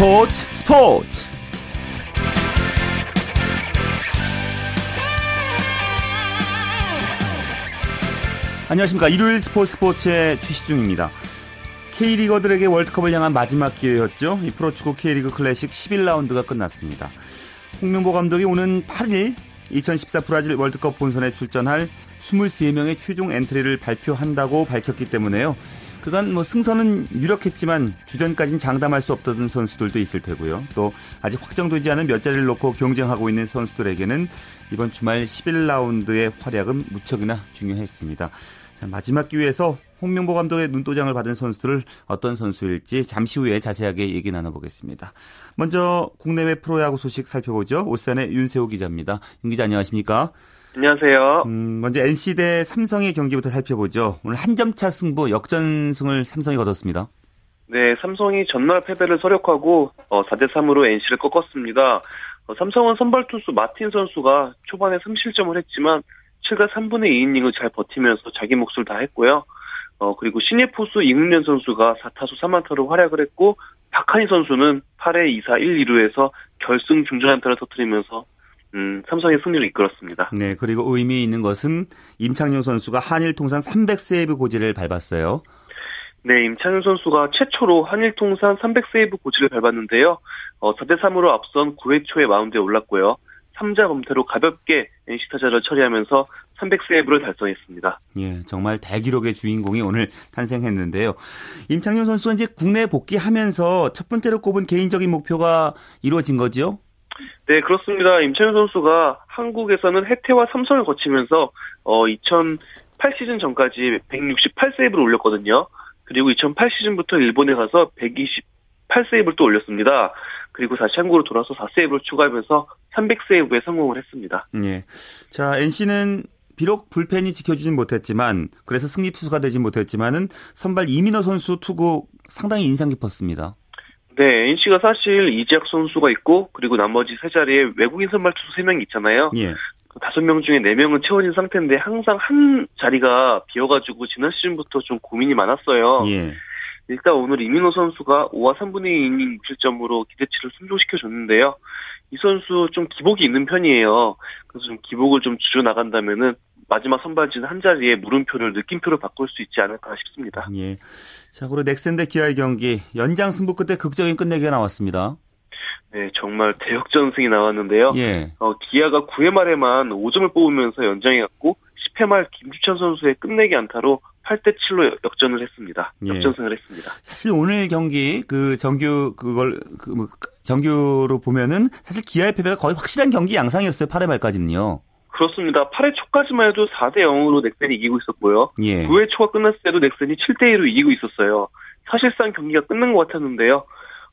스포츠 스포츠. 안녕하십니까. 일요일 스포츠 스포츠의 최시중입니다. K리거들에게 월드컵을 향한 마지막 기회였죠. 이 프로축구 K리그 클래식 11라운드가 끝났습니다. 홍명보 감독이 오는 8일 2014 브라질 월드컵 본선에 출전할 23명의 최종 엔트리를 발표한다고 밝혔기 때문에요. 그간 뭐 승선은 유력했지만 주전까지는 장담할 수 없던 선수들도 있을 테고요. 또 아직 확정되지 않은 몇 자리를 놓고 경쟁하고 있는 선수들에게는 이번 주말 11라운드의 활약은 무척이나 중요했습니다. 자, 마지막 기회에서 홍명보 감독의 눈도장을 받은 선수들을 어떤 선수일지 잠시 후에 자세하게 얘기 나눠보겠습니다. 먼저 국내외 프로야구 소식 살펴보죠. 오산의 윤세호 기자입니다. 윤 기자 안녕하십니까? 안녕하세요. 음, 먼저 NC 대 삼성의 경기부터 살펴보죠. 오늘 한 점 차 승부 역전승을 삼성이 거뒀습니다. 네, 삼성이 전날 패배를 서력하고 어, 4대 3으로 NC를 꺾었습니다. 어, 삼성은 선발 투수 마틴 선수가 초반에 3실점을 했지만 7과 3분의 2이닝을 잘 버티면서 자기 몫을 다 했고요. 어, 그리고 신예 포수 이문현 선수가 4타수 3안타로 활약을 했고 박한희 선수는 8회 2사 1, 2루에서 결승 중전안타를 터뜨리면서 음, 삼성의 승리를 이끌었습니다. 네, 그리고 의미 있는 것은 임창용 선수가 한일 통산 300세이브 고지를 밟았어요. 네, 임창용 선수가 최초로 한일 통산 300세이브 고지를 밟았는데요. 어, 4대 3으로 앞선 9회 초에 마운드에 올랐고요. 3자 검태로 가볍게 NC 타자를 처리하면서 300세이브를 달성했습니다. 예, 정말 대기록의 주인공이 오늘 탄생했는데요. 임창용 선수가 이제 국내 복귀하면서 첫 번째로 꼽은 개인적인 목표가 이루어진 거죠? 네, 그렇습니다. 임창용 선수가 한국에서는 해태와 삼성을 거치면서 어 2008 시즌 전까지 168세이브를 올렸거든요. 그리고 2008 시즌부터 일본에 가서 128 세이브를 또 올렸습니다. 그리고 다시 한국으로 돌아서 4세이브를 추가하면서 300세이브에 성공을 했습니다. 예. 자, NC는 비록 불펜이 지켜주진 못했지만 그래서 승리 투수가 되진 못했지만은 선발 이민호 선수 투구 상당히 인상 깊었습니다. 네, NC가 사실 이재학 선수가 있고 그리고 나머지 세 자리에 외국인 선발 투수 세 명이 있잖아요. 예. 다섯 명 중에 네 명은 채워진 상태인데 항상 한 자리가 비어가지고 지난 시즌부터 좀 고민이 많았어요. 예. 일단 오늘 이민호 선수가 5와 3분의 2 이닝 실점으로 기대치를 순종시켜 줬는데요. 이 선수 좀 기복이 있는 편이에요. 그래서 좀 기복을 좀 줄여 나간다면은 마지막 선발진 한 자리에 물음표를 느낌표를 바꿀 수 있지 않을까 싶습니다. 예. 자, 그리고 넥센 대 기아의 경기 연장 승부 끝에 극적인 끝내기가 나왔습니다. 네, 정말 대역전승이 나왔는데요. 예. 어, 기아가 9회 말에만 5점을 뽑으면서 연장해 갔고 10회 말 김주찬 선수의 끝내기 안타로 8대 7로 역전을 했습니다. 예. 역전승을 했습니다. 사실 오늘 경기 그 정규 그걸 그 뭐 정규로 보면은 사실 기아의 패배가 거의 확실한 경기 양상이었어요. 8회 말까지는요. 그렇습니다. 8회 초까지만 해도 4대 0으로 넥센이 이기고 있었고요. 예. 9회 초가 끝났을 때도 넥센이 7대 1로 이기고 있었어요. 사실상 경기가 끝난 것 같았는데요.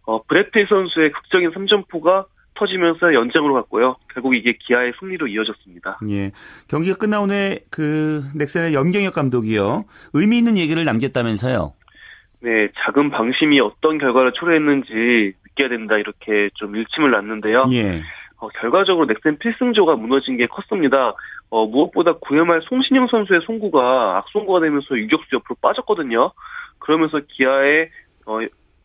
어, 브레페 선수의 극적인 3점포가 터지면서 연장으로 갔고요. 결국 이게 기아의 승리로 이어졌습니다. 예. 경기가 끝나온 후에 그 넥센의 염경엽 감독이요. 의미 있는 얘기를 남겼다면서요. 네, 작은 방심이 어떤 결과를 초래했는지 느껴야 된다 이렇게 좀 일침을 놨는데요. 예. 어, 결과적으로 넥센 필승조가 무너진 게 컸습니다. 어, 무엇보다 9회 말 송신영 선수의 송구가 악송구가 되면서 유격수 옆으로 빠졌거든요. 그러면서 기아에 어,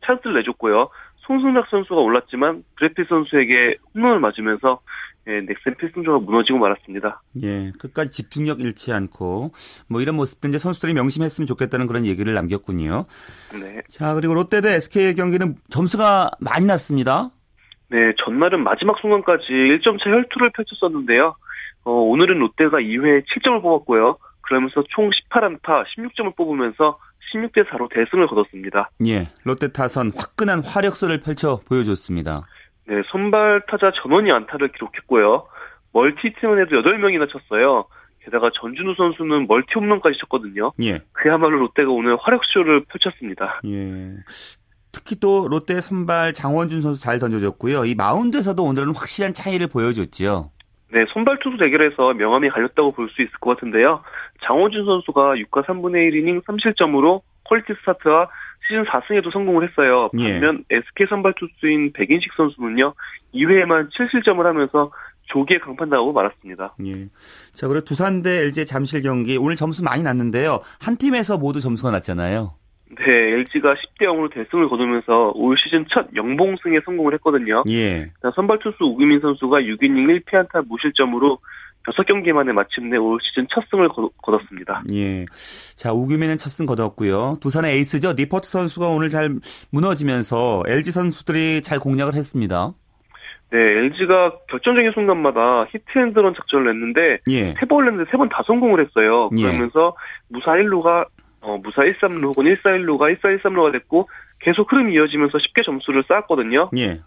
찬스를 내줬고요. 송승락 선수가 올랐지만 브레피 선수에게 홈런을 맞으면서 예, 넥센 필승조가 무너지고 말았습니다. 예. 끝까지 집중력 잃지 않고 뭐 이런 모습들 이제 선수들이 명심했으면 좋겠다는 그런 얘기를 남겼군요. 네. 자, 그리고 롯데 대 SK의 경기는 점수가 많이 났습니다. 네, 전날은 마지막 순간까지 1점차 혈투를 펼쳤었는데요. 어, 오늘은 롯데가 2회에 7점을 뽑았고요. 그러면서 총 18안타 16점을 뽑으면서 16대 4로 대승을 거뒀습니다. 예. 롯데 타선 화끈한 화력서를 펼쳐 보여줬습니다. 네, 선발 타자 전원이 안타를 기록했고요. 멀티히트만 해도 8명이나 쳤어요. 게다가 전준우 선수는 멀티 홈런까지 쳤거든요. 예. 그야말로 롯데가 오늘 화력쇼를 펼쳤습니다. 예. 특히 또 롯데 선발 장원준 선수 잘 던져줬고요. 이 마운드에서도 오늘은 확실한 차이를 보여줬지요. 네, 선발 투수 대결에서 명암이 갈렸다고 볼 수 있을 것 같은데요. 장원준 선수가 6과 3분의 1 이닝 3실점으로 퀄리티 스타트와 시즌 4승에도 성공을 했어요. 예. 반면 SK 선발 투수인 백인식 선수는요. 2회에만 7실점을 하면서 조기에 강판 당하고 말았습니다. 예. 자, 그리고 두산 대 LG 잠실 경기 오늘 점수 많이 났는데요. 한 팀에서 모두 점수가 났잖아요. 네, LG가 10대 0으로 대승을 거두면서 올 시즌 첫 영봉승에 성공을 했거든요. 예. 선발 투수 우규민 선수가 6이닝 1피안타 무실점으로 6경기 만에 마침내 올 시즌 첫 승을 거뒀습니다. 예. 자, 우규민은 첫 승 거뒀고요. 두산의 에이스죠. 니퍼트 선수가 오늘 잘 무너지면서 LG 선수들이 잘 공략을 했습니다. 네, LG가 결정적인 순간마다 히트앤드런 작전을 냈는데 예. 세번 했는데 세 번 다 성공을 했어요. 예. 그러면서 무사 1루가 어, 무사 1-3루 혹은 1-4-1루가 1-4-1-3루가 됐고 계속 흐름이 이어지면서 쉽게 점수를 쌓았거든요. 예.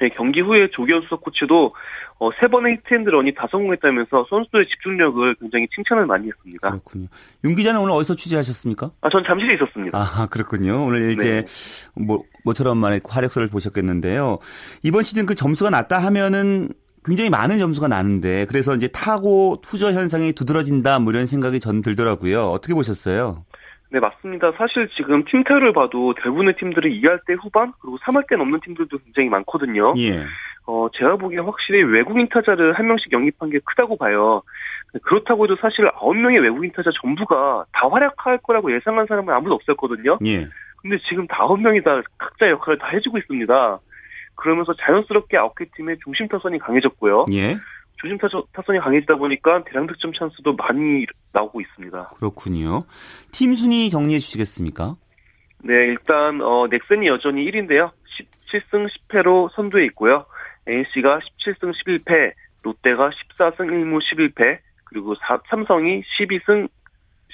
네, 경기 후에 조기현 수석 코치도 어, 세 번의 히트앤드런이 다 성공했다면서 선수들의 집중력을 굉장히 칭찬을 많이 했습니다. 그렇군요. 윤 기자는 오늘 어디서 취재하셨습니까? 아, 전 잠실에 있었습니다. 아, 그렇군요. 오늘 이제 네. 뭐 모처럼 만의 활약소를 보셨겠는데요. 이번 시즌 그 점수가 낮다 하면은 굉장히 많은 점수가 나는데 그래서 이제 타고 투저 현상이 두드러진다 뭐 이런 생각이 전 들더라고요. 어떻게 보셨어요? 네, 맞습니다. 사실 지금 팀태를 봐도 대부분의 팀들이 2할 때 후반 그리고 3할 때 넘는 팀들도 굉장히 많거든요. 예. 어, 제가 보기엔 확실히 외국인 타자를 한 명씩 영입한 게 크다고 봐요. 그렇다고 해도 사실 9명의 외국인 타자 전부가 다 활약할 거라고 예상한 사람은 아무도 없었거든요. 예. 근데 지금 9명이 다 각자 역할을 다 해주고 있습니다. 그러면서 자연스럽게 9개 팀의 중심 타선이 강해졌고요. 예. 중심 타선, 타선이 강해지다 보니까 대량 득점 찬스도 많이 나오고 있습니다. 그렇군요. 팀 순위 정리해 주시겠습니까? 네, 일단 어, 넥센이 여전히 1위인데요. 17승 10패로 선두에 있고요. NC가 17승 11패, 롯데가 14승 1무 11패, 그리고 사, 삼성이 12승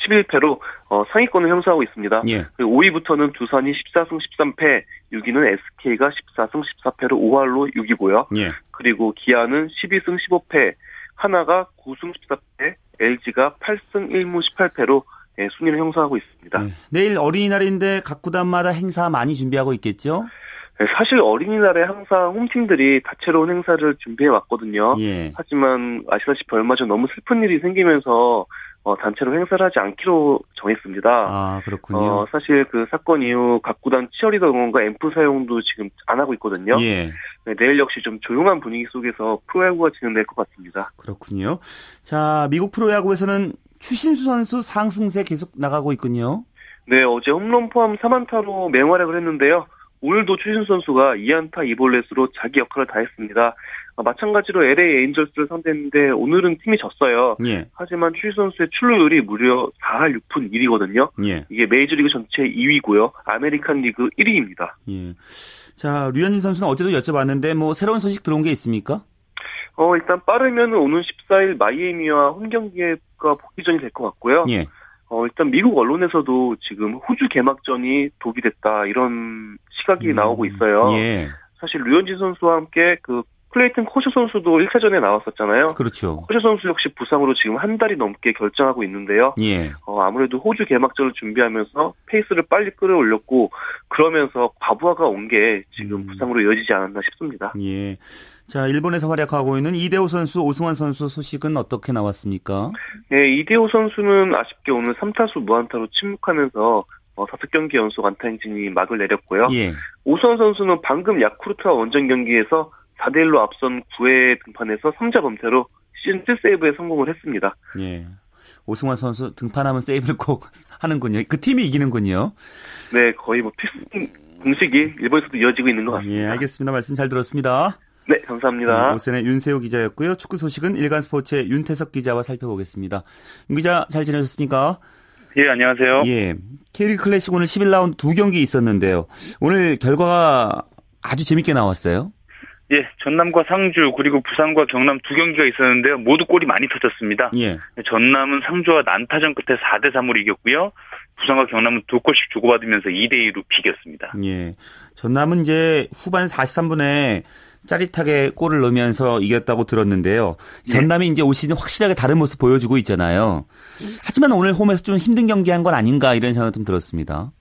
11패로 어, 상위권을 형성하고 있습니다. 예. 5위부터는 두산이 14승 13패, 6위는 SK가 14승 14패로 5할로 6위고요. 예. 그리고 기아는 12승 15패, 하나가 9승 14패, LG가 8승 1무 18패로 예, 순위를 형성하고 있습니다. 네. 내일 어린이날인데 각 구단마다 행사 많이 준비하고 있겠죠? 네, 사실 어린이날에 항상 홈팀들이 다채로운 행사를 준비해 왔거든요. 예. 하지만 아시다시피 얼마 전 너무 슬픈 일이 생기면서 어, 단체로 행사를 하지 않기로 정했습니다. 아, 그렇군요. 어, 사실 그 사건 이후 각 구단 치어리더 응원과 앰프 사용도 지금 안 하고 있거든요. 예. 네, 내일 역시 좀 조용한 분위기 속에서 프로야구가 진행될 것 같습니다. 그렇군요. 자, 미국 프로야구에서는 추신수 선수 상승세 계속 나가고 있군요. 네, 어제 홈런 포함 3안타로 맹활약을 했는데요. 오늘도 추신수 선수가 2안타 2볼넷으로 자기 역할을 다했습니다. 어, 마찬가지로 LA 에인절스를 상대했는데 오늘은 팀이 졌어요. 예. 하지만 추신수 선수의 출루율이 무려 4할 6푼 1이거든요. 예. 이게 메이저리그 전체 2위고요. 아메리칸 리그 1위입니다. 예. 자, 류현진 선수는 어제도 여쭤봤는데 뭐 새로운 소식 들어온 게 있습니까? 어, 일단 빠르면 오는 14일 마이애미와 홈 경기가 복귀전이 될 것 같고요. 예. 어, 일단 미국 언론에서도 지금 호주 개막전이 독이 됐다 이런 시각이 음, 나오고 있어요. 예. 사실 류현진 선수와 함께 그 클레이튼 커쇼 선수도 1차전에 나왔었잖아요. 그렇죠. 커쇼 선수 역시 부상으로 지금 한 달이 넘게 결장하고 있는데요. 예. 어, 아무래도 호주 개막전을 준비하면서 페이스를 빨리 끌어올렸고 그러면서 과부하가 온 게 지금 음. 부상으로 이어지지 않았나 싶습니다. 예. 자, 일본에서 활약하고 있는 이대호 선수, 오승환 선수 소식은 어떻게 나왔습니까? 네, 이대호 선수는 아쉽게 오늘 3타수 무안타로 침묵하면서 어, 5경기 연속 안타 행진이 막을 내렸고요. 예. 오수환 선수는 방금 야쿠르트와 원정 경기에서 4대1로 앞선 9회 등판에서 3자 범퇴로 시즌 7세이브에 성공을 했습니다. 예. 오승환 선수 등판하면 세이브를 꼭 하는군요. 그 팀이 이기는군요. 네, 거의 뭐 필수 공식이 일본에서도 이어지고 있는 것 같습니다. 예, 알겠습니다. 말씀 잘 들었습니다. 네, 감사합니다. 네, 오센의 윤세호 기자였고요. 축구 소식은 일간스포츠의 윤태석 기자와 살펴보겠습니다. 윤 기자 잘 지내셨습니까? 예, 안녕하세요. 예. K리그 클래식 오늘 11라운드 두 경기 있었는데요. 오늘 결과가 아주 재밌게 나왔어요. 예, 전남과 상주 그리고 부산과 경남 두 경기가 있었는데요. 모두 골이 많이 터졌습니다. 예. 전남은 상주와 난타전 끝에 4대 3으로 이겼고요. 부산과 경남은 두 골씩 주고받으면서 2대 2로 비겼습니다. 예. 전남은 이제 후반 43분에 짜릿하게 골을 넣으면서 이겼다고 들었는데요. 전남이 이제 올 시즌 확실하게 다른 모습 보여주고 있잖아요. 하지만 오늘 홈에서 좀 힘든 경기 한 건 아닌가 이런 생각 좀 들었습니다.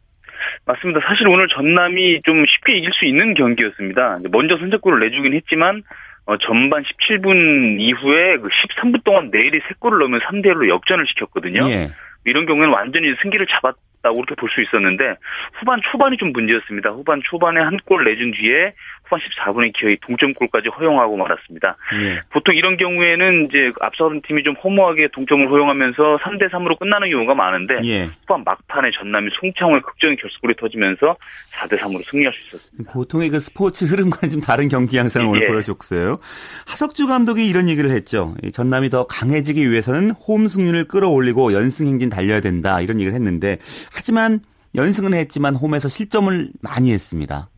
맞습니다. 사실 오늘 전남이 좀 쉽게 이길 수 있는 경기였습니다. 먼저 선제골을 내주긴 했지만 어, 전반 17분 이후에 그 13분 동안 내일이 3골을 넣으면 3대 1로 역전을 시켰거든요. 예. 이런 경우에는 완전히 승기를 잡았 있었다고 그렇게 볼 수 있었는데 후반 초반이 좀 문제였습니다. 후반 초반에 한 골 내준 뒤에 후반 14분에 기어이 동점골까지 허용하고 말았습니다. 예. 보통 이런 경우에는 이제 앞서는 팀이 좀 허무하게 동점을 허용하면서 3대 3으로 끝나는 경우가 많은데 예. 후반 막판에 전남이 송창호의 극적인 결승골이 터지면서 4대 3으로 승리할 수 있었습니다. 보통의 그 스포츠 흐름과는 좀 다른 경기 양상을 예. 오늘 보여줬어요. 하석주 감독이 이런 얘기를 했죠. 전남이 더 강해지기 위해서는 홈 승률을 끌어올리고 연승 행진 달려야 된다 이런 얘기를 했는데 하지만 연승은 했지만 홈에서 실점을 많이 했습니다.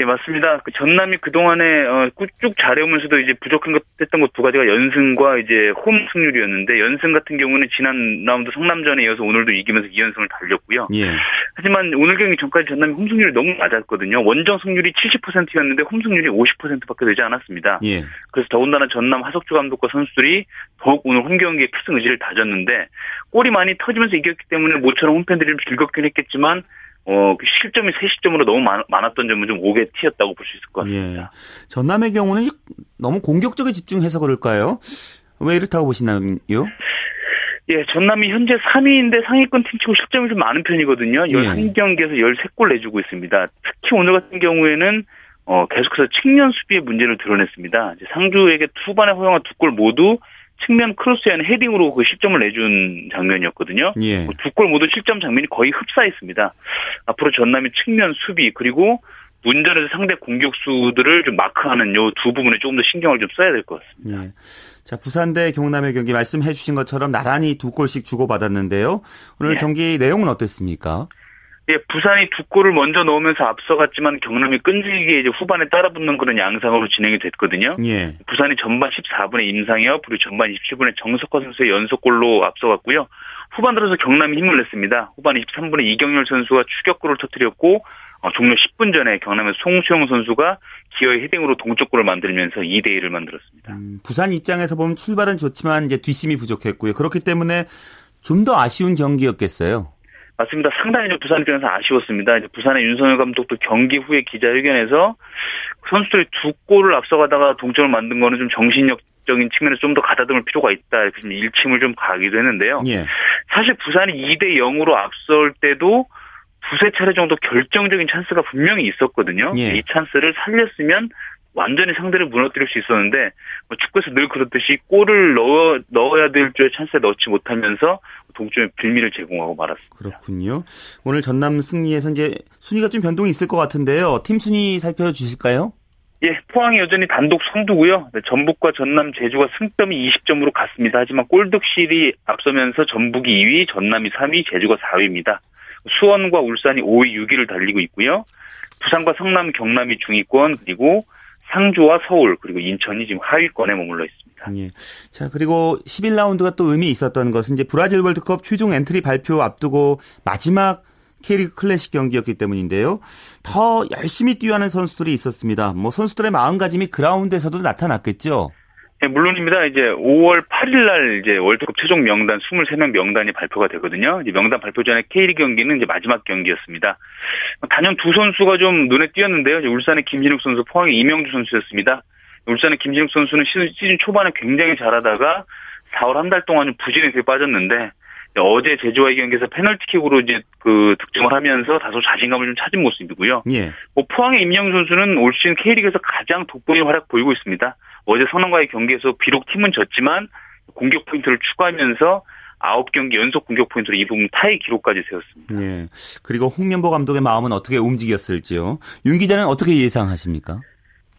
예, 맞습니다. 그 전남이 그동안에 어, 쭉 잘해오면서도 이제 부족한 것 했던 것 두 가지가 연승과 이제 홈 승률이었는데 연승 같은 경우는 지난 라운드 성남전에 이어서 오늘도 이기면서 2연승을 달렸고요. 예. 하지만 오늘 경기 전까지 전남이 홈 승률이 너무 낮았거든요. 원정 승률이 70%였는데 홈 승률이 50%밖에 되지 않았습니다. 예. 그래서 더군다나 전남 하석주 감독과 선수들이 더욱 오늘 홈 경기에 필승 의지를 다졌는데 골이 많이 터지면서 이겼기 때문에 모처럼 홈팬들이 즐겁긴 했겠지만 어, 그 실점이 3시점으로 너무 많, 았던 점은 좀 오게 튀었다고 볼 수 있을 것 같습니다. 예. 전남의 경우는 너무 공격적에 집중해서 그럴까요? 왜 이렇다고 보시나요? 예, 전남이 현재 3위인데 상위권 팀치고 실점이 좀 많은 편이거든요. 11경기에서 예. 13골 내주고 있습니다. 특히 오늘 같은 경우에는 어, 계속해서 측면 수비의 문제를 드러냈습니다. 상주에게 투반에 허용한 두 골 모두 측면 크로스에 한 헤딩으로 그 실점을 내준 장면이었거든요. 예. 뭐 두골 모두 실점 장면이 거의 흡사했습니다. 앞으로 전남이 측면 수비 그리고 문전에서 상대 공격수들을 좀 마크하는 요 두 부분에 조금 더 신경을 좀 써야 될 것 같습니다. 예. 자, 부산 대 경남의 경기 말씀해 주신 것처럼 나란히 두 골씩 주고받았는데요. 오늘 예. 경기 내용은 어땠습니까? 예, 부산이 두 골을 먼저 넣으면서 앞서갔지만 경남이 끈질기게 이제 후반에 따라붙는 그런 양상으로 진행이 됐거든요. 예. 부산이 전반 14분에 임상혁 그리고 전반 27분에 정석화 선수의 연속골로 앞서갔고요. 후반 들어서 경남이 힘을 냈습니다. 후반 23분에 이경열 선수가 추격골을 터뜨렸고 어, 종료 10분 전에 경남의 송수영 선수가 기어의 헤딩으로 동쪽골을 만들면서 2대 1을 만들었습니다. 음, 부산 입장에서 보면 출발은 좋지만 이제 뒷심이 부족했고요. 그렇기 때문에 좀 더 아쉬운 경기였겠어요. 맞습니다. 상당히 좀 부산 입장에서 아쉬웠습니다. 이제 부산의 윤석열 감독도 경기 후에 기자회견에서 선수들이 두 골을 앞서가다가 동점을 만든 거는 좀 정신력적인 측면에서 좀 더 가다듬을 필요가 있다. 이렇게 좀 일침을 좀 가기도 했는데요. 예. 사실 부산이 2대 0으로 앞설 때도 두세 차례 정도 결정적인 찬스가 분명히 있었거든요. 예. 이 찬스를 살렸으면 완전히 상대를 무너뜨릴 수 있었는데 뭐 축구에서 늘 그렇듯이 골을 넣어 넣어야 될 줄에 찬스에 넣지 못하면서 동점의 빌미를 제공하고 말았습니다. 그렇군요. 오늘 전남 승리에서 이제 순위가 좀 변동이 있을 것 같은데요. 팀 순위 살펴주실까요? 예, 포항이 여전히 단독 선두고요. 네, 전북과 전남, 제주가 승점이 20점으로 갔습니다. 하지만 골득실이 앞서면서 전북이 2위, 전남이 3위, 제주가 4위입니다. 수원과 울산이 5위, 6위를 달리고 있고요. 부산과 성남, 경남이 중위권, 그리고 상주와 서울 그리고 인천이 지금 하위권에 머물러 있습니다. 예. 자 그리고 11라운드가 또 의미 있었던 것은 이제 브라질 월드컵 최종 엔트리 발표 앞두고 마지막 K리그 클래식 경기였기 때문인데요. 더 열심히 뛰려 하는 선수들이 있었습니다. 뭐 선수들의 마음가짐이 그라운드에서도 나타났겠죠. 네, 물론입니다. 이제 5월 8일 날 이제 월드컵 최종 명단 23명 명단이 발표가 되거든요. 이제 명단 발표 전에 K리그 경기는 이제 마지막 경기였습니다. 단연 두 선수가 좀 눈에 띄었는데요. 울산의 김신욱 선수, 포항의 이명주 선수였습니다. 울산의 김신욱 선수는 시즌 초반에 굉장히 잘하다가 4월 한 달 동안 좀 부진에 빠졌는데 어제 제주와의 경기에서 페널티킥으로 이제 그 득점을 하면서 다소 자신감을 좀 찾은 모습이고요. 예. 뭐 포항의 이명주 선수는 올 시즌 K리그에서 가장 돋보이는 활약 보이고 있습니다. 어제 성남과의 경기에서 비록 팀은 졌지만 공격 포인트를 추가하면서 9경기 연속 공격 포인트로 이 부분 타이 기록까지 세웠습니다. 예. 그리고 홍명보 감독의 마음은 어떻게 움직였을지요? 윤 기자는 어떻게 예상하십니까?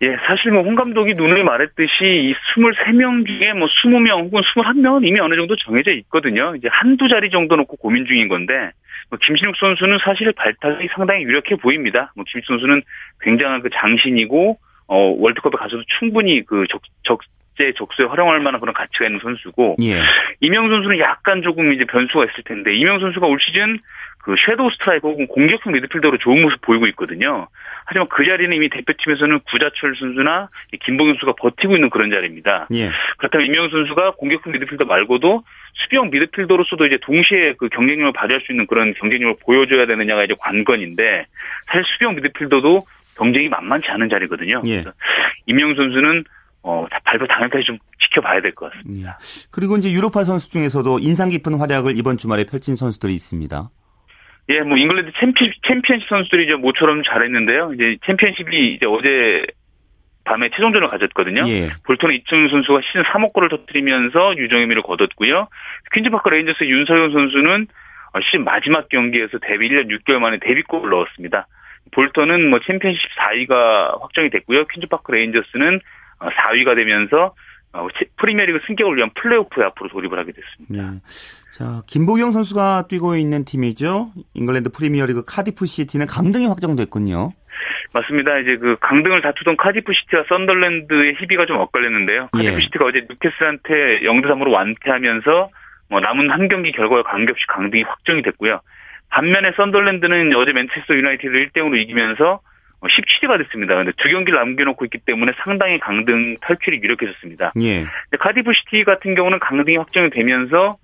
예, 사실 뭐 홍 감독이 눈을 말했듯이 이 23명 중에 뭐 20명 혹은 21명은 이미 어느 정도 정해져 있거든요. 이제 한두 자리 정도 놓고 고민 중인 건데 뭐 김신욱 선수는 사실 발탁이 상당히 유력해 보입니다. 뭐 김신욱 선수는 굉장한 그 장신이고 어 월드컵에 가서도 충분히 그 적, 적재 적수에 활용할 만한 그런 가치가 있는 선수고 예. 이명주 선수는 약간 조금 이제 변수가 있을 텐데 이명주 선수가 올 시즌 그 섀도우 스트라이커 혹은 공격형 미드필더로 좋은 모습 보이고 있거든요. 하지만 그 자리는 이미 대표팀에서는 구자철 선수나 김보경 선수가 버티고 있는 그런 자리입니다. 예. 그렇다면 이명주 선수가 공격형 미드필더 말고도 수비형 미드필더로서도 이제 동시에 그 경쟁력을 발휘할 수 있는 그런 경쟁력을 보여줘야 되느냐가 이제 관건인데 사실 수비형 미드필더도 경쟁이 만만치 않은 자리거든요. 예. 이명주 선수는 어, 발표 당일까지 좀 지켜봐야 될 것 같습니다. 예. 그리고 이제 유럽파 선수 중에서도 인상 깊은 활약을 이번 주말에 펼친 선수들이 있습니다. 예, 뭐 잉글랜드 챔피, 챔피언십 선수들이 이제 모처럼 잘했는데요. 이제 챔피언십이 이제 어제 밤에 최종전을 가졌거든요. 예. 볼턴의 이청용 선수가 시즌 3호 골을 터뜨리면서 유종의 미를 거뒀고요. 퀸즈파크 레인저스 윤석영 선수는 어, 시즌 마지막 경기에서 데뷔 1년 6개월 만에 데뷔골을 넣었습니다. 볼턴은 뭐 챔피언십 4위가 확정이 됐고요. 퀸즈파크 레인저스는 4위가 어, 되면서 어, 프리미어리그 승격을 위한 플레이오프에 앞으로 돌입을 하게 됐습니다. 네. 자, 김보경 선수가 뛰고 있는 팀이죠. 잉글랜드 프리미어리그 카디프 시티는 강등이 확정됐군요. 맞습니다. 이제 그 강등을 다투던 카디프 시티와 썬더랜드의 희비가 좀 엇갈렸는데요. 카디프 예. 시티가 어제 뉴캐슬한테 0대 3으로 완패하면서 뭐 남은 한 경기 결과에 관계없이 강등이 확정이 됐고요. 반면에 썬더랜드는 어제 맨체스터 유나이티드를 1대 0으로 이기면서 17위가 됐습니다. 근데 두 경기를 남겨놓고 있기 때문에 상당히 강등 탈출이 유력해졌습니다. 예. 카디프 시티 같은 경우는 강등이 확정이 되면서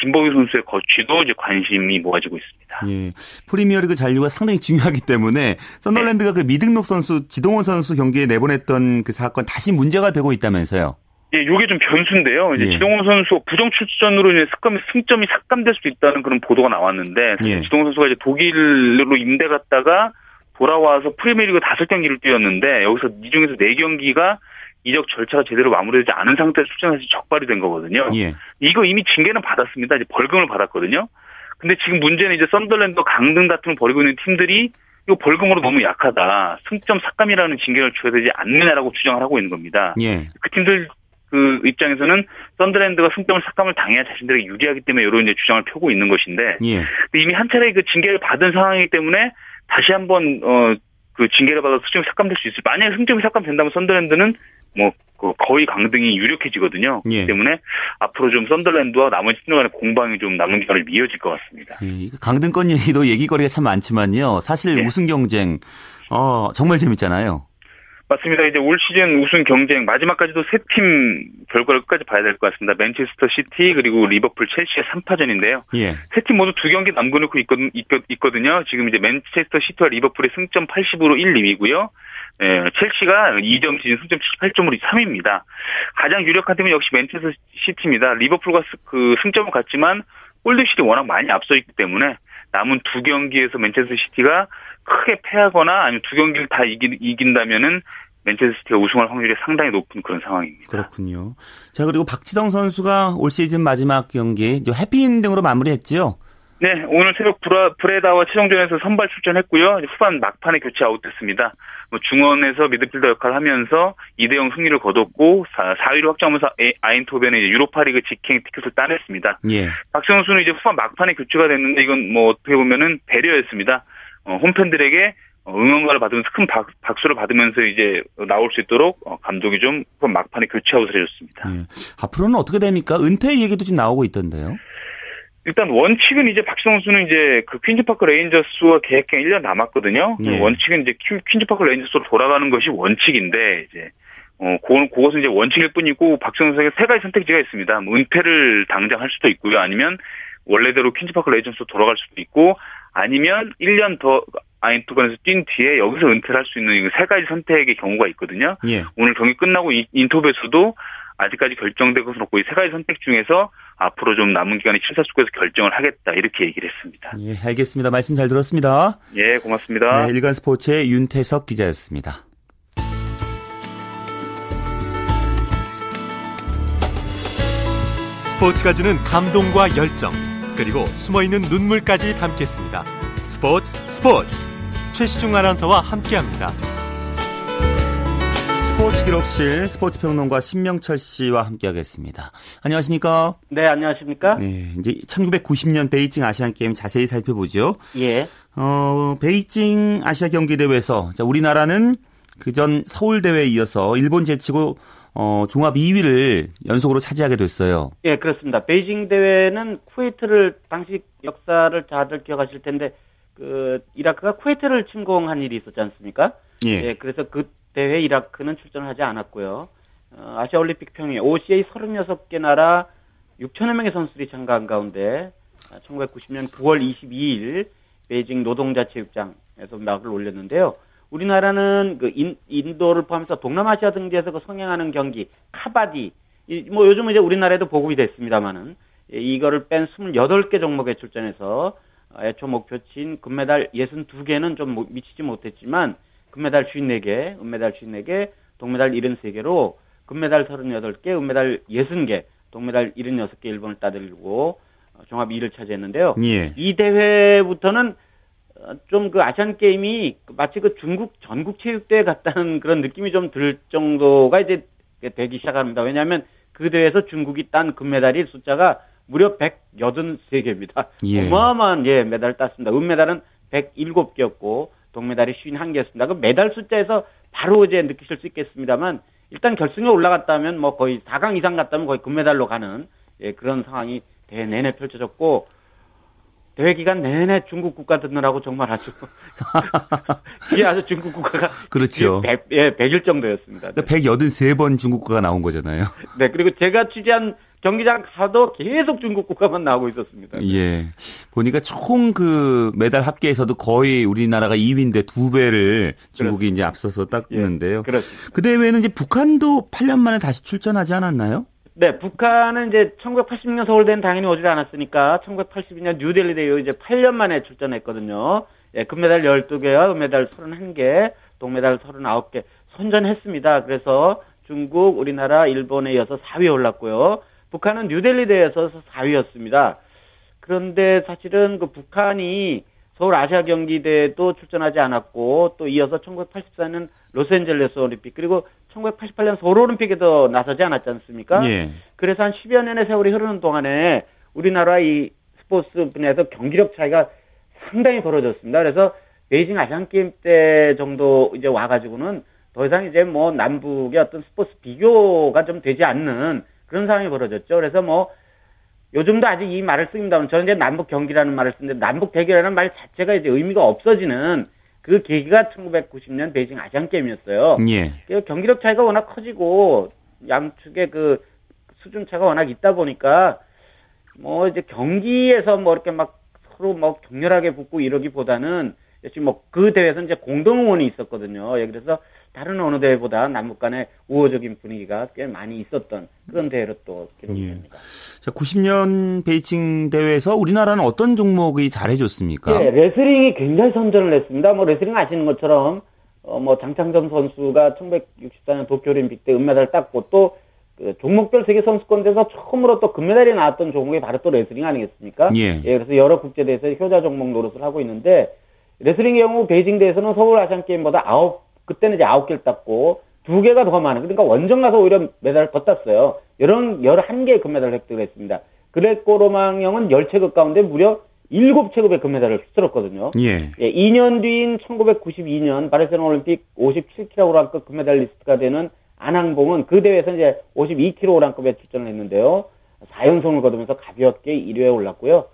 김보경 선수의 거취도 이제 관심이 모아지고 있습니다. 예. 프리미어리그 잔류가 상당히 중요하기 때문에 썬더랜드가 네. 그 미등록 선수 지동원 선수 경기에 내보냈던 그 사건 다시 문제가 되고 있다면서요. 예, 요게 좀 변수인데요. 이제 예. 지동원 선수 부정 출전으로 이제 습관 승점이 삭감될 수 있다는 그런 보도가 나왔는데 예. 지동원 선수가 이제 독일로 임대 갔다가 돌아와서 프리미어리그 다섯 경기를 뛰었는데 여기서 이 중에서 네 경기가 이적 절차가 제대로 마무리되지 않은 상태에서 출전해서 적발이 된 거거든요. 예. 이거 이미 징계는 받았습니다. 이제 벌금을 받았거든요. 근데 지금 문제는 이제 썬더랜드 강등 다툼을 벌이고 있는 팀들이 이거 벌금으로 너무 약하다. 승점 삭감이라는 징계를 줘야 되지 않느냐라고 주장을 하고 있는 겁니다. 예. 그 팀들 그 입장에서는 썬더랜드가 승점을 삭감을 당해야 자신들에게 유리하기 때문에 이런 이제 주장을 펴고 있는 것인데 예. 이미 한 차례 그 징계를 받은 상황이기 때문에 다시 한번 어 그 징계를 받아서 승점이 삭감될 수 있을. 만약에 승점이 삭감된다면 썬더랜드는 뭐 그 거의 강등이 유력해지거든요. 예. 때문에 앞으로 좀 썬더랜드와 나머지 팀들 간의 공방이 좀 남은 기간을 이어질 것 같습니다. 예, 강등권 얘기도 얘기거리가 참 많지만요. 사실 예. 우승 경쟁 어, 정말 재밌잖아요. 맞습니다. 이제 올 시즌 우승 경쟁 마지막까지도 세 팀 결과를 끝까지 봐야 될 것 같습니다. 맨체스터 시티 그리고 리버풀 첼시의 3파전인데요. 예. 세팀 모두 두 경기 남겨놓고 있거든, 있거든요. 지금 이제 맨체스터 시티와 리버풀의 승점 80으로 1, 2위고요. 예, 첼시가 2점 뒤진 승점 78점으로 3위입니다. 가장 유력한 팀은 역시 맨체스터 시티입니다. 리버풀과 그 승점은 같지만 골득실이 워낙 많이 앞서 있기 때문에 남은 두 경기에서 맨체스터 시티가 크게 패하거나 아니면 두 경기를 다 이긴, 이긴다면은 맨체스터 시티가 우승할 확률이 상당히 높은 그런 상황입니다. 그렇군요. 자, 그리고 박지성 선수가 올 시즌 마지막 경기 해피엔딩으로 마무리했지요? 네, 오늘 새벽 브라, 브레다와 최종전에서 선발 출전했고요. 후반 막판에 교체 아웃됐습니다. 뭐 중원에서 미드필더 역할을 하면서 2대0 승리를 거뒀고 4, 4위로 확정하면서 아인토벤의 유로파리그 직행 티켓을 따냈습니다. 예. 박지성 선수는 이제 후반 막판에 교체가 됐는데 이건 뭐 어떻게 보면은 배려였습니다. 어, 홈팬들에게 응원가를 받으면서 큰 박, 수를 받으면서 이제 나올 수 있도록 어, 감독이 좀 막판에 교체 아웃을 해줬습니다. 예. 앞으로는 어떻게 됩니까? 은퇴 얘기도 지금 나오고 있던데요. 일단 원칙은 이제 박지성 선수는 이제 그 퀸즈파크 레인저스와 계약 기간 1년 남았거든요. 예. 원칙은 이제 퀸즈파크 레인저스로 돌아가는 것이 원칙인데 이제 어 그건 그것은 이제 원칙일 뿐이고 박지성 선수에게 세 가지 선택지가 있습니다. 뭐 은퇴를 당장 할 수도 있고요. 아니면 원래대로 퀸즈파크 레인저스로 돌아갈 수도 있고 아니면 1년 더 아인트호벤에서 뛴 뒤에 여기서 은퇴를 할 수 있는 세 가지 선택의 경우가 있거든요. 예. 오늘 경기 끝나고 인터뷰에서도 아직까지 결정된 것은 없고 이 세 가지 선택 중에서 앞으로 좀 남은 기간에 심사숙고해서 결정을 하겠다 이렇게 얘기를 했습니다. 예, 알겠습니다. 말씀 잘 들었습니다. 예, 고맙습니다. 네, 일간 스포츠의 윤태석 기자였습니다. 스포츠가 주는 감동과 열정 그리고 숨어있는 눈물까지 담겠습니다. 스포츠 스포츠 최시중 아나운서와 함께합니다. 스포츠 기록실 스포츠 평론가 신명철 씨와 함께하겠습니다. 안녕하십니까? 네, 안녕하십니까? 네, 이제 1990년 베이징 아시안 게임 자세히 살펴보죠. 예. 어, 베이징 아시아 경기 대회에서 자, 우리나라는 그전 서울 대회에 이어서 일본 제치고 어, 종합 2위를 연속으로 차지하게 됐어요. 예, 그렇습니다. 베이징 대회는 쿠웨이트를 당시 역사를 다들 기억하실 텐데 그 이라크가 쿠웨이트를 침공한 일이 있었지 않습니까? 예. 예 그래서 그 대회 이라크는 출전을 하지 않았고요. 어, 아시아 올림픽 평의회 OCA 36개 나라 6천여 명의 선수들이 참가한 가운데 1990년 9월 22일 베이징 노동자 체육장에서 막을 올렸는데요. 우리나라는 그 인, 인도를 포함해서 동남아시아 등지에서 그 성행하는 경기 카바디 이, 뭐 요즘은 이제 우리나라에도 보급이 됐습니다만은 예, 이거를 뺀 28개 종목에 출전해서 애초 목표치인 금메달 62개는 좀 미치지 못했지만 금메달 54개, 은메달 54개, 동메달 73개로 금메달 38개, 은메달 60개, 동메달 76개 일본을 따돌리고 어, 종합 2위를 차지했는데요. 예. 이 대회부터는 어, 좀 그 아시안 게임이 마치 그 중국 전국 체육대회 같다는 그런 느낌이 좀 들 정도가 이제 되기 시작합니다. 왜냐하면 그 대회에서 중국이 딴 금메달이 숫자가 무려 183개입니다. 예. 어마어마한 예, 메달 을 땄습니다. 은메달은 107개였고 동메달이 51개였습니다. 그 메달 숫자에서 바로 이제 느끼실 수 있겠습니다만 일단 결승에 올라갔다면 뭐 거의 4강 이상 갔다면 거의 금메달로 가는 예, 그런 상황이 대회 내내 펼쳐졌고 대회 기간 내내 중국 국가 듣느라고 정말 아주 이게 아주 중국 국가가 그렇죠. 100, 예, 100일 정도였습니다. 네. 183번 중국 국가가 나온 거잖아요. 네, 그리고 제가 취재한 경기장 가도 계속 중국 국가만 나오고 있었습니다. 예. 보니까 총 그 메달 합계에서도 거의 우리나라가 2위인데 두 배를 중국이 그렇습니다. 이제 앞서서 땄는데요. 예, 그렇습니다. 그 대회는 이제 북한도 8년 만에 다시 출전하지 않았나요? 네, 북한은 이제 1986년 서울대는 당연히 오지 않았으니까 1982년 뉴델리 대회 이제 8년 만에 출전했거든요. 예, 금메달 12개와 은메달 31개, 동메달 39개 선전했습니다. 그래서 중국, 우리나라, 일본에 이어서 4위에 올랐고요. 북한은 뉴델리 대회에서 4위였습니다. 그런데 사실은 그 북한이 서울 아시아 경기대회도 출전하지 않았고 또 이어서 1984년 로스앤젤레스 올림픽 그리고 1988년 서울 올림픽에도 나서지 않았지 않습니까? 예. 그래서 한 10여 년의 세월이 흐르는 동안에 우리나라 이 스포츠 분야에서 경기력 차이가 상당히 벌어졌습니다. 그래서 베이징 아시안 게임 때 정도 이제 와가지고는 더 이상 이제 뭐 남북의 어떤 스포츠 비교가 좀 되지 않는 그런 상황이 벌어졌죠. 그래서 뭐 요즘도 아직 이 말을 씁니다만 저는 이제 남북 경기라는 말을 쓰는데 남북 대결이라는 말 자체가 이제 의미가 없어지는 그 계기가 1990년 베이징 아시안 게임이었어요. 예. 경기력 차이가 워낙 커지고 양측의 그 수준 차가 워낙 있다 보니까 뭐 이제 경기에서 뭐 이렇게 막 서로 뭐 격렬하게 붙고 이러기보다는 역시 뭐그 대회에서 이제 공동 응원이 있었거든요. 예, 그래서 다른 어느 대회보다 남북 간의 우호적인 분위기가 꽤 많이 있었던 그런 대회로 또 기록됩니다. 예. 자, 90년 베이징 대회에서 우리나라는 어떤 종목이 잘해줬습니까? 네, 레슬링이 굉장히 선전을 했습니다. 뭐 레슬링 아시는 것처럼 어, 뭐 장창점 선수가 1964년 도쿄올림픽 때 은메달 땄고 또 그 종목별 세계 선수권대회에서 처음으로 또 금메달이 나왔던 종목이 바로 또 레슬링 아니겠습니까? 예. 예 그래서 여러 국제대회에서 효자 종목 노릇을 하고 있는데 레슬링의 경우 베이징 대회에서는 서울 아시안 게임보다 아홉 그때는 이제 아홉 개를 땄고 두 개가 더 많은 그러니까 원정 가서 오히려 메달을 더 땄어요. 이런 열한 개의 금메달을 획득을 했습니다. 그레코 로망형은 열 체급 가운데 무려 일곱 체급의 금메달을 휩쓸었거든요. 예. 예. 2년 뒤인 1992년 바르셀로나 올림픽 57kg급 금메달리스트가 되는 안항봉은 그 대회에서 이제 52kg급에 출전을 했는데요. 4연승을 거두면서 가볍게 1위에 올랐고요.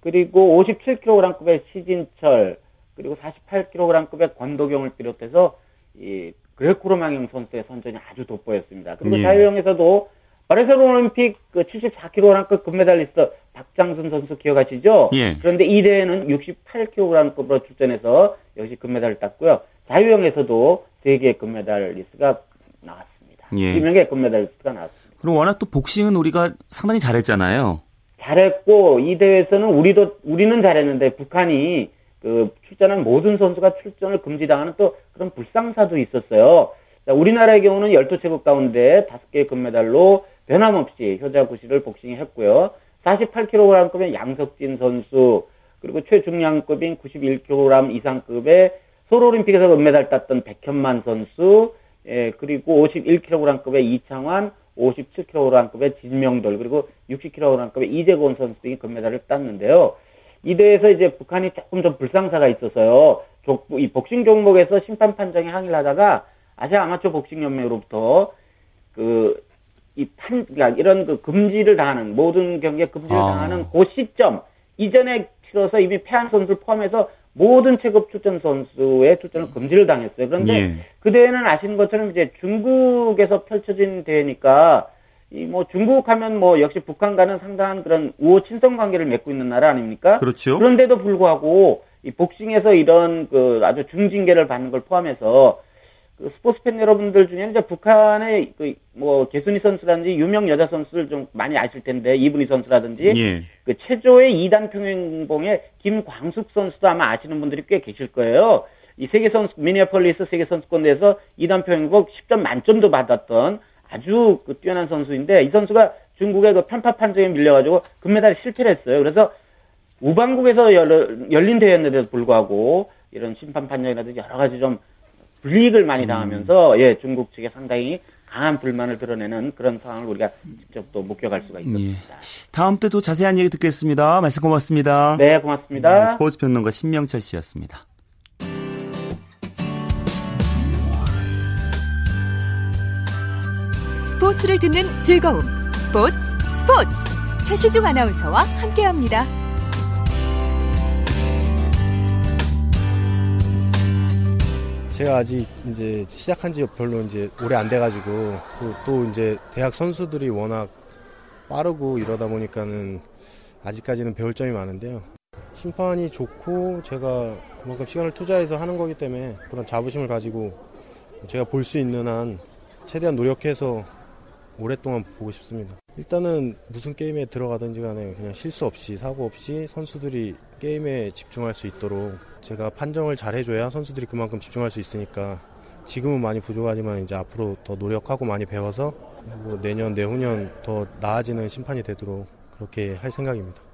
그리고 57kg급의 시진철, 그리고 48kg급의 권도경을 비롯해서 이 그레코로망형 선수의 선전이 아주 돋보였습니다. 그리고 예. 자유형에서도 바르셀로나 올림픽 그 74kg급 금메달리스트 박장순 선수 기억하시죠? 예. 그런데 이 대회는 68kg급으로 출전해서 역시 금메달을 땄고요. 자유형에서도 세계 금메달리스트가 나왔습니다. 예. 2명의 금메달리스트가 나왔습니다. 그럼 워낙 또 복싱은 우리가 상당히 잘했잖아요. 잘했고 이 대회에서는 우리도 우리는 잘했는데 북한이 그 출전한 모든 선수가 출전을 금지당하는 또 그런 불상사도 있었어요. 자, 우리나라의 경우는 12체급 가운데 5개의 금메달로 변함없이 효자 구시를 복싱했고요. 48kg급의 양석진 선수, 그리고 최중량급인 91kg 이상급의 서울올림픽에서 금메달 땄던 백현만 선수, 예, 그리고 51kg급의 이창환, 57kg급의 진명돌, 그리고 60kg급의 이재곤 선수 등이 금메달을 땄는데요. 이 대회에서 이제 북한이 조금 좀 불상사가 있어서요. 이 복싱 종목에서 심판 판정에 항의를 하다가 아시아 아마추어 복싱 연맹으로부터 그 이 판, 그러니까 이런 그 금지를 당하는 모든 경기에 금지를 아. 당하는 그 시점 이전에 치러서 이미 패한 선수를 포함해서 모든 체급 출전 선수의 출전을 금지를 당했어요. 그런데 예. 그 대회는 아시는 것처럼 이제 중국에서 펼쳐진 대회니까 이 뭐 중국 하면 뭐 역시 북한과는 상당한 그런 우호 친선 관계를 맺고 있는 나라 아닙니까? 그렇죠. 그런데도 불구하고 이 복싱에서 이런 그 아주 중징계를 받는 걸 포함해서 그 스포츠 팬 여러분들 중에 이제 북한의 그 뭐 개순이 선수라든지 유명 여자 선수를 좀 많이 아실 텐데 이분희 선수라든지 예. 그 체조의 2단 평행봉의 김광숙 선수도 아마 아시는 분들이 꽤 계실 거예요. 이 세계 선수 미니어폴리스 세계 선수권 대회에서 2단 평행봉 10점 만점도 받았던 아주 그 뛰어난 선수인데 이 선수가 중국의 그 편파 판정에 밀려가지고 금메달에 실패를 했어요. 그래서 우방국에서 열, 열린 대회였는데도 불구하고 이런 심판 판정이라든지 여러 가지 좀 불이익을 많이 음. 당하면서 음. 예 중국 측에 상당히 강한 불만을 드러내는 그런 상황을 우리가 직접 또 목격할 수가 있습니다. 예. 다음 때도 자세한 얘기 듣겠습니다. 말씀 고맙습니다. 네, 고맙습니다. 네, 스포츠 평론가 신명철 씨였습니다. 스포츠를 듣는 즐거움. 스포츠, 스포츠. 최시중 아나운서와 함께 합니다. 제가 아직 이제 시작한 지 별로 이제 오래 안 돼가지고 또, 또 이제 대학 선수들이 워낙 빠르고 이러다 보니까는 아직까지는 배울 점이 많은데요. 심판이 좋고 제가 그만큼 시간을 투자해서 하는 거기 때문에 그런 자부심을 가지고 제가 볼 수 있는 한 최대한 노력해서 오랫동안 보고 싶습니다. 일단은 무슨 게임에 들어가든지 간에 그냥 실수 없이 사고 없이 선수들이 게임에 집중할 수 있도록 제가 판정을 잘 해줘야 선수들이 그만큼 집중할 수 있으니까 지금은 많이 부족하지만 이제 앞으로 더 노력하고 많이 배워서 뭐 내년 내후년 더 나아지는 심판이 되도록 그렇게 할 생각입니다.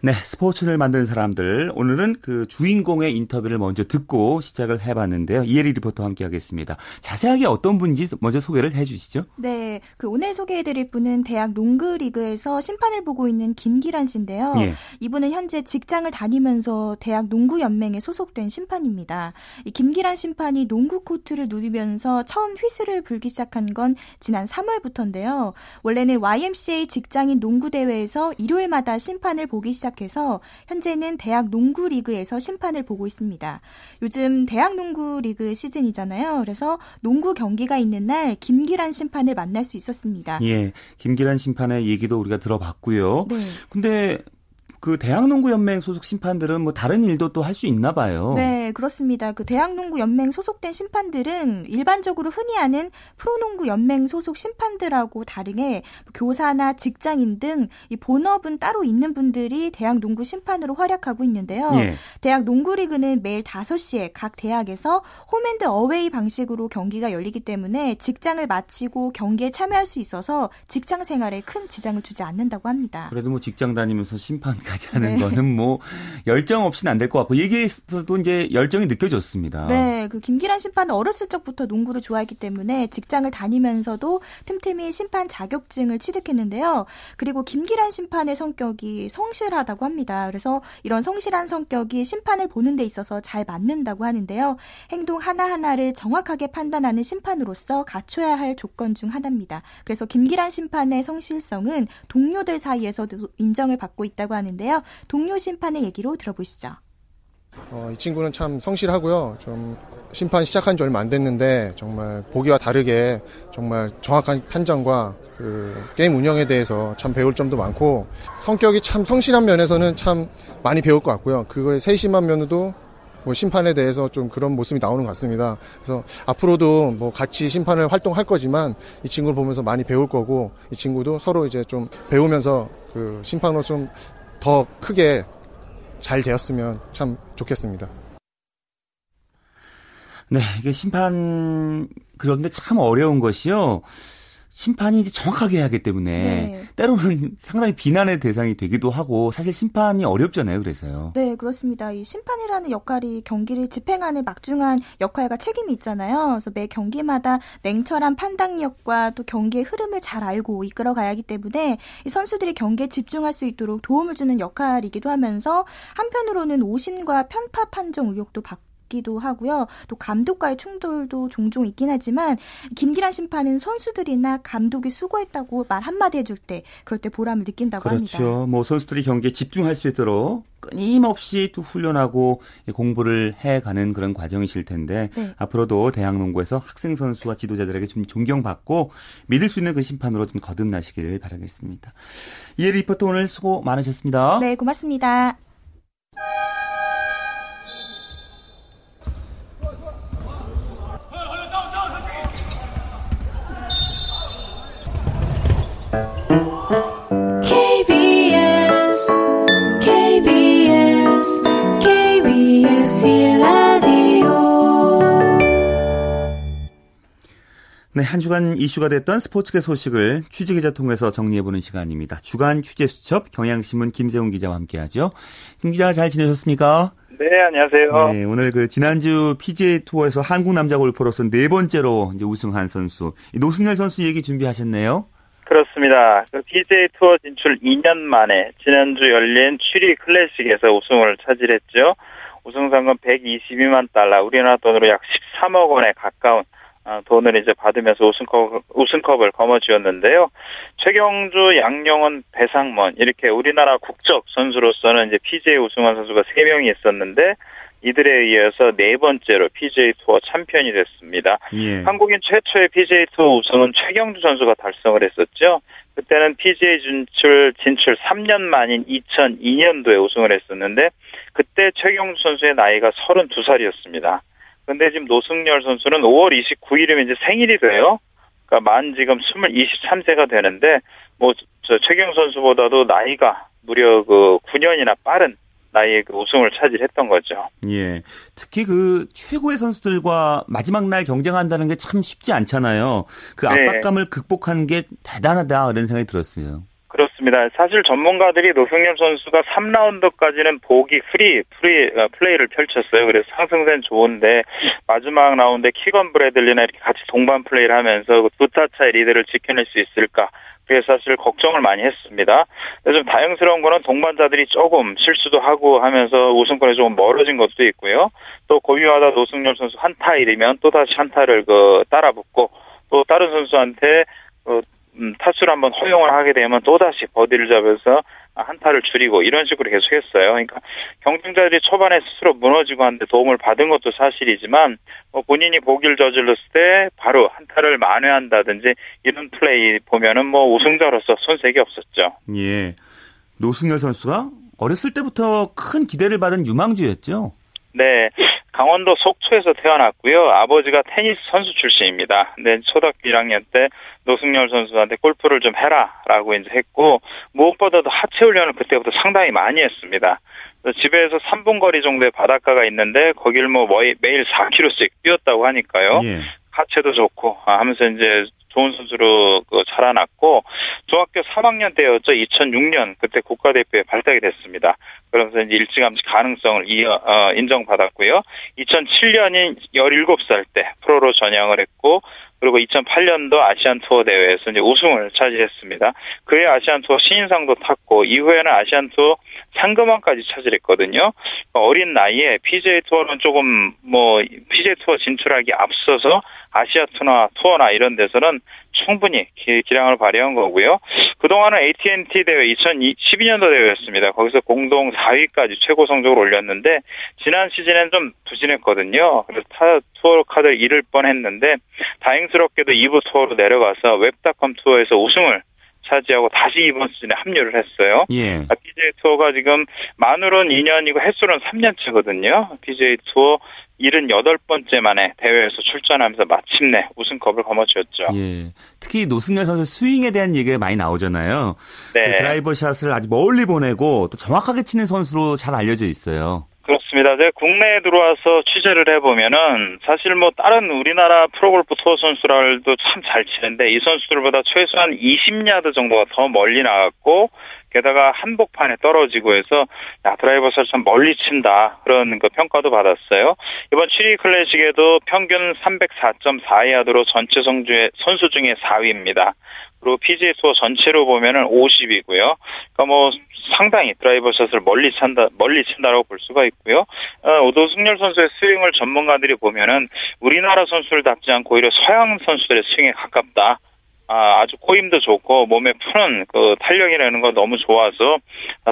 네, 스포츠를 만든 사람들. 오늘은 그 주인공의 인터뷰를 먼저 듣고 시작을 해봤는데요. 이혜리 리포터와 함께 하겠습니다. 자세하게 어떤 분인지 먼저 소개를 해주시죠. 네, 그 오늘 소개해드릴 분은 대학 농구 리그에서 심판을 보고 있는 김기란 씨인데요. 예. 이분은 현재 직장을 다니면서 대학 농구 연맹에 소속된 심판입니다. 이 김기란 심판이 농구 코트를 누비면서 처음 휘슬을 불기 시작한 건 지난 3월부터인데요. 원래는 YMCA 직장인 농구 대회에서 일요일마다 심판을 보기 시작. 시작해서 현재는 대학 농구 리그에서 심판을 보고 있습니다. 요즘 대학 농구 리그 시즌이잖아요. 그래서 농구 경기가 있는 날 김기란 심판을 만날 수 있었습니다. 예, 김기란 심판의 얘기도 우리가 들어봤고요. 네. 근데 그 대학농구연맹 소속 심판들은 뭐 다른 일도 또 할 수 있나 봐요. 네, 그렇습니다. 그 대학농구연맹 소속된 심판들은 일반적으로 흔히 아는 프로농구연맹 소속 심판들하고 다르게 교사나 직장인 등 이 본업은 따로 있는 분들이 대학농구 심판으로 활약하고 있는데요. 예. 대학농구리그는 매일 5시에 각 대학에서 홈앤드 어웨이 방식으로 경기가 열리기 때문에 직장을 마치고 경기에 참여할 수 있어서 직장 생활에 큰 지장을 주지 않는다고 합니다. 그래도 뭐 직장 다니면서 심판 까지 하는 네. 거는 뭐 열정 없이는 안 될 것 같고 얘기에서도 이제 열정이 느껴졌습니다. 네, 그 김기란 심판은 어렸을 적부터 농구를 좋아했기 때문에 직장을 다니면서도 틈틈이 심판 자격증을 취득했는데요. 그리고 김기란 심판의 성격이 성실하다고 합니다. 그래서 이런 성실한 성격이 심판을 보는 데 있어서 잘 맞는다고 하는데요. 행동 하나하나를 정확하게 판단하는 심판으로서 갖춰야 할 조건 중 하나입니다. 그래서 김기란 심판의 성실성은 동료들 사이에서도 인정을 받고 있다고 하는데 있는데요. 동료 심판의 얘기로 들어보시죠. 어, 이 친구는 참 성실하고요. 좀 심판 시작한 지 얼마 안 됐는데 정말 보기와 다르게 정말 정확한 판정과 그 게임 운영에 대해서 참 배울 점도 많고 성격이 참 성실한 면에서는 참 많이 배울 것 같고요. 그거에 세심한 면도 뭐 심판에 대해서 좀 그런 모습이 나오는 것 같습니다. 그래서 앞으로도 뭐 같이 심판을 활동할 거지만 이 친구를 보면서 많이 배울 거고 이 친구도 서로 이제 좀 배우면서 그 심판으로 좀 더 크게 잘 되었으면 참 좋겠습니다. 네, 이게 심판 그런데 참 어려운 것이요. 심판이 이제 정확하게 해야 하기 때문에 네. 때로는 상당히 비난의 대상이 되기도 하고 사실 심판이 어렵잖아요. 그래서요. 네, 그렇습니다. 이 심판이라는 역할이 경기를 집행하는 막중한 역할과 책임이 있잖아요. 그래서 매 경기마다 냉철한 판단력과 또 경기의 흐름을 잘 알고 이끌어 가야 하기 때문에 이 선수들이 경기에 집중할 수 있도록 도움을 주는 역할이기도 하면서 한편으로는 오심과 편파 판정 의혹도 받고 있기도 하고요. 또 감독과의 충돌도 종종 있긴 하지만 김기란 심판은 선수들이나 감독이 수고했다고 말 한마디 해줄 때 그럴 때 보람을 느낀다고 그렇죠. 합니다. 그렇죠. 뭐 선수들이 경기에 집중할 수 있도록 끊임없이 또 훈련하고 공부를 해가는 그런 과정이실 텐데 네. 앞으로도 대학농구에서 학생 선수와 지도자들에게 좀 존경받고 믿을 수 있는 그 심판으로 좀 거듭나시기를 바라겠습니다. 이해 리포터 오늘 수고 많으셨습니다. 네, 고맙습니다. 네, 한 주간 이슈가 됐던 스포츠계 소식을 취재기자 통해서 정리해보는 시간입니다. 주간 취재수첩 경향신문 김세훈 기자와 함께하죠. 김 기자 잘 지내셨습니까? 네, 안녕하세요. 네, 오늘 그 지난주 PGA 투어에서 한국 남자 골퍼로서 네 번째로 이제 우승한 선수 노승열 선수 얘기 준비하셨네요. 그렇습니다. 그 PGA 투어 진출 2년 만에 지난주 열린 7위 클래식에서 우승을 차지했죠. 우승 상금 122만 달러, 우리나라 돈으로 약 13억 원에 가까운 어, 돈을 이제 받으면서 우승컵, 우승컵을 거머쥐었는데요. 최경주, 양영원, 배상문 이렇게 우리나라 국적 선수로서는 이제 PGA 우승한 선수가 3명이 있었는데 이들에 의해서 네 번째로 PGA 투어 챔피언이 됐습니다. 예. 한국인 최초의 PGA 투어 우승은 최경주 선수가 달성을 했었죠. 그때는 PGA 진출 진출 3년 만인 2002년도에 우승을 했었는데 그때 최경주 선수의 나이가 32살이었습니다. 근데 지금 노승열 선수는 5월 29일이면 이제 생일이 돼요. 그러니까 만 지금 20, 23세가 되는데 뭐 저 최경 선수보다도 나이가 무려 그 9년이나 빠른 나이에 그 우승을 차지했던 거죠. 예. 특히 그 최고의 선수들과 마지막 날 경쟁한다는 게 참 쉽지 않잖아요. 그 네. 압박감을 네. 극복한 게 대단하다 이런 생각이 들었어요. 그렇습니다. 사실 전문가들이 노승열 선수가 3라운드까지는 보기 프리, 프리 어, 플레이를 펼쳤어요. 그래서 상승세는 좋은데 마지막 라운드에 키건 브래들리나 이렇게 같이 동반 플레이를 하면서 그 두타 차의 리드를 지켜낼 수 있을까? 그래서 사실 걱정을 많이 했습니다. 근데 좀 다행스러운 거는 동반자들이 조금 실수도 하고 하면서 우승권에 조금 멀어진 것도 있고요. 또 고비마다 노승열 선수 한타 일이면 또 다시 한타를 그 따라 붙고 또 다른 선수한테 그 음, 타수를 한번 허용을 하게 되면 또다시 버디를 잡아서 한타를 줄이고 이런 식으로 계속 했어요. 그러니까 경쟁자들이 초반에 스스로 무너지고 하는데 도움을 받은 것도 사실이지만 뭐 본인이 보기를 저질렀을 때 바로 한타를 만회한다든지 이런 플레이 보면은 뭐 우승자로서 손색이 없었죠. 예. 노승열 선수가 어렸을 때부터 큰 기대를 받은 유망주였죠. 네. 강원도 속초에서 태어났고요. 아버지가 테니스 선수 출신입니다. 근데 초등학교 1학년 때 노승열 선수한테 골프를 좀 해라라고 이제 했고 무엇보다도 하체 훈련을 그때부터 상당히 많이 했습니다. 집에서 3분 거리 정도의 바닷가가 있는데 거길 뭐 매일 4km씩 뛰었다고 하니까요. 예. 하체도 좋고 하면서 이제 좋은 선수로 그 자라났고 중학교 3학년 때였죠. 2006년 그때 국가대표에 발탁이 됐습니다. 그러면서 이제 일찌감치 가능성을 이어, 어, 인정받았고요. 2007년인 17살 때 프로로 전향을 했고 그리고 2008년도 아시안 투어 대회에서 이제 우승을 차지했습니다. 그해 아시안 투어 신인상도 탔고 이후에는 아시안 투어 상금왕까지 차지했거든요. 어린 나이에 PGA 투어는 조금 뭐 PGA 투어 진출하기 앞서서 아시아 투나 투어나 이런 데서는 충분히 기, 량을 발휘한 거고요. 그동안은 AT&T 대회 2012년도 대회였습니다. 거기서 공동 4위까지 최고 성적을 올렸는데 지난 시즌엔 좀 부진했거든요. 그래서 타 투어 카드를 잃을 뻔했는데 다행스럽게도 2부 투어로 내려가서 웹닷컴 투어에서 우승을 차지하고 다시 이번 시즌에 합류를 했어요. 예. PGA 투어가 지금 만으로는 2년이고 횟수는 3년째거든요. PGA 투어 78번째 만에 대회에서 출전하면서 마침내 우승컵을 거머쥐었죠. 예. 특히 노승열 선수 스윙에 대한 얘기가 많이 나오잖아요. 네. 그 드라이버 샷을 아주 멀리 보내고 또 정확하게 치는 선수로 잘 알려져 있어요. 그렇습니다. 제가 국내에 들어와서 취재를 해보면은 사실 뭐 다른 우리나라 프로골프 투어 선수들도 참 잘 치는데 이 선수들보다 최소한 20야드 정도가 더 멀리 나갔고 게다가 한복판에 떨어지고 해서 야 드라이버 샷참 멀리 친다 그런 그 평가도 받았어요. 이번 7위 클래식에도 평균 304.4 야드로 전체 성주의 선수 중에 4위입니다. 그리고 PGA 투어 전체로 보면은 50위고요. 그러니까 뭐 상당히 드라이버 샷을 멀리 찬다 멀리 친다라고 볼 수가 있고요. 어, 노승열 선수의 스윙을 전문가들이 보면은 우리나라 선수답지 않고 오히려 서양 선수들의 스윙에 가깝다. 아, 아주 꼬임도 좋고 몸에 푸는 그 탄력이라는 거 너무 좋아서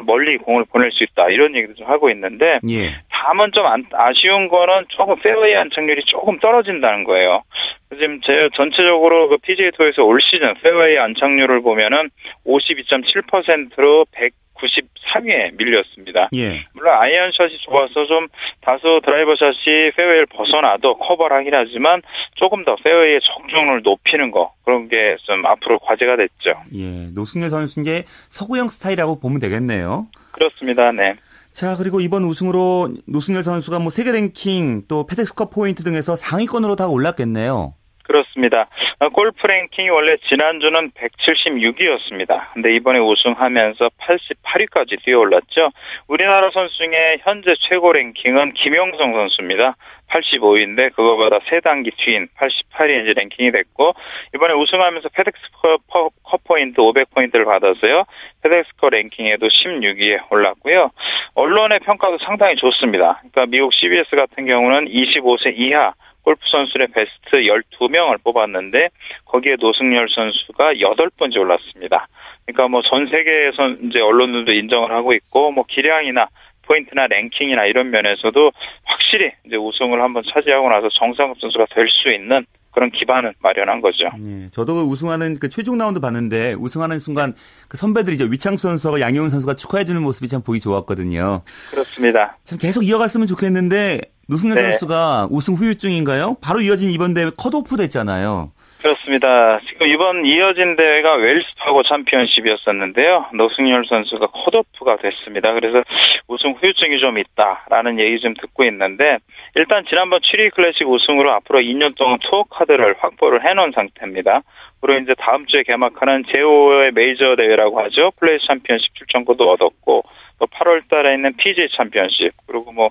멀리 공을 보낼 수 있다 이런 얘기도 좀 하고 있는데 예. 다만 좀 아쉬운 거는 조금 페어웨이 안착률이 조금 떨어진다는 거예요. 지금 제 전체적으로 그 PGA 투어에서 올 시즌 페어웨이 안착률을 보면은 52.7%로 100 93위에 밀렸습니다. 예. 물론 아이언샷이 좋아서 좀 다소 드라이버샷이 페어웨이를 벗어나도 커버를 하긴 하지만 조금 더 페어웨이의 적중을 높이는 거 그런 게 좀 앞으로 과제가 됐죠. 예, 노승열 선수의 서구형 스타일이라고 보면 되겠네요. 그렇습니다. 네. 자, 그리고 이번 우승으로 노승열 선수가 뭐 세계 랭킹 또 페덱스컵 포인트 등에서 상위권으로 다 올랐겠네요. 그렇습니다. 골프 랭킹이 원래 지난주는 176위였습니다. 근데 이번에 우승하면서 88위까지 뛰어올랐죠. 우리나라 선수 중에 현재 최고 랭킹은 김형성 선수입니다. 85위인데 그거보다 세 단계 뒤인 88위 이제 랭킹이 됐고 이번에 우승하면서 페덱스 컵 포인트 500포인트를 받아서요. 페덱스컵 랭킹에도 16위에 올랐고요. 언론의 평가도 상당히 좋습니다. 그러니까 미국 CBS 같은 경우는 25세 이하 골프 선수의 베스트 12명을 뽑았는데 거기에 노승열 선수가 8번째 올랐습니다. 그러니까 뭐 전 세계에서 이제 언론들도 인정을 하고 있고 뭐 기량이나 포인트나 랭킹이나 이런 면에서도 확실히 이제 우승을 한번 차지하고 나서 정상급 선수가 될 수 있는 그런 기반을 마련한 거죠. 예, 저도 그 우승하는 그 최종 라운드 봤는데 우승하는 순간 그 선배들이죠 위창수 선수와 양용은 선수가 축하해주는 모습이 참 보기 좋았거든요. 그렇습니다. 참 계속 이어갔으면 좋겠는데 노승열 네. 선수가 우승 후유증인가요? 바로 이어진 이번 대회 컷오프 됐잖아요. 그렇습니다. 지금 이번 이어진 대회가 웰스파고 챔피언십이었었는데요. 노승열 선수가 컷오프가 됐습니다. 그래서 우승 후유증이 좀 있다라는 얘기 좀 듣고 있는데 일단 지난번 취리히 클래식 우승으로 앞으로 2년 동안 투어 카드를 확보를 해놓은 상태입니다. 그리고 이제 다음 주에 개막하는 제5의 메이저 대회라고 하죠. 플레이어스 챔피언십 출전권도 얻었고 또 8월 달에 있는 PGA 챔피언십 그리고 뭐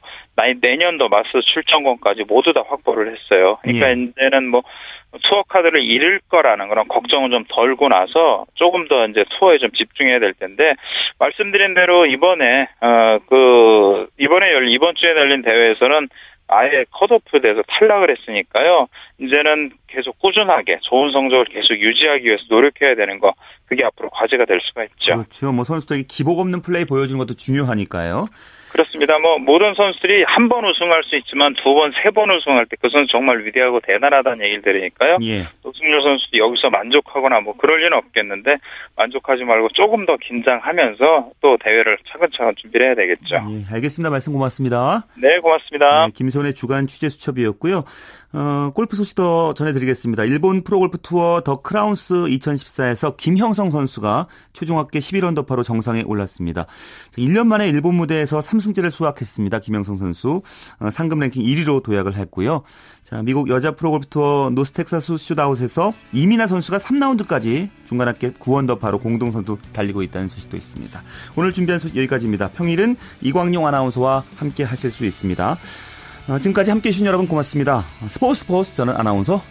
내년도 마스 출전권까지 모두 다 확보를 했어요. 그러니까 예. 이제는 뭐 투어 카드를 잃을 거라는 그런 걱정을 좀 덜고 나서 조금 더 이제 투어에 좀 집중해야 될 텐데 말씀드린 대로 이번에 어 그 이번에 열 이번 주에 열린 대회에서는 아예 컷오프 돼서 탈락을 했으니까요. 이제는 계속 꾸준하게 좋은 성적을 계속 유지하기 위해서 노력해야 되는 거 그게 앞으로 과제가 될 수가 있죠. 그렇죠. 뭐 선수들이 기복 없는 플레이 보여주는 것도 중요하니까요. 그렇습니다. 뭐 모든 선수들이 한 번 우승할 수 있지만 두 번, 세 번 우승할 때 그 선수 정말 위대하고 대단하다는 얘기를 들으니까요. 예. 노승열 선수도 여기서 만족하거나 뭐 그럴 리는 없겠는데 만족하지 말고 조금 더 긴장하면서 또 대회를 차근차근 준비를 해야 되겠죠. 예, 알겠습니다. 말씀 고맙습니다. 네, 고맙습니다. 네, 김선의 주간 취재 수첩이었고요. 어, 골프 소식 더 전해드리겠습니다. 일본 프로골프 투어 더 크라운스 2014에서 김형성 선수가 최종 합계 11언더파로 정상에 올랐습니다. 1년 만에 일본 무대에서 3승째를 수확했습니다. 김형성 선수 어, 상금 랭킹 1위로 도약을 했고요. 자, 미국 여자 프로골프 투어 노스텍사스 슛아웃에서 이미나 선수가 3라운드까지 중간 합계 9언더파로 공동 선두 달리고 있다는 소식도 있습니다. 오늘 준비한 소식 여기까지입니다. 평일은 이광용 아나운서와 함께 하실 수 있습니다. 어, 지금까지 함께 해 주신 여러분 고맙습니다. 스포츠 스포츠 저는 아나운서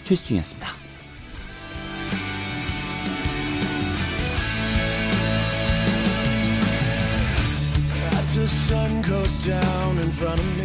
goes down in front of me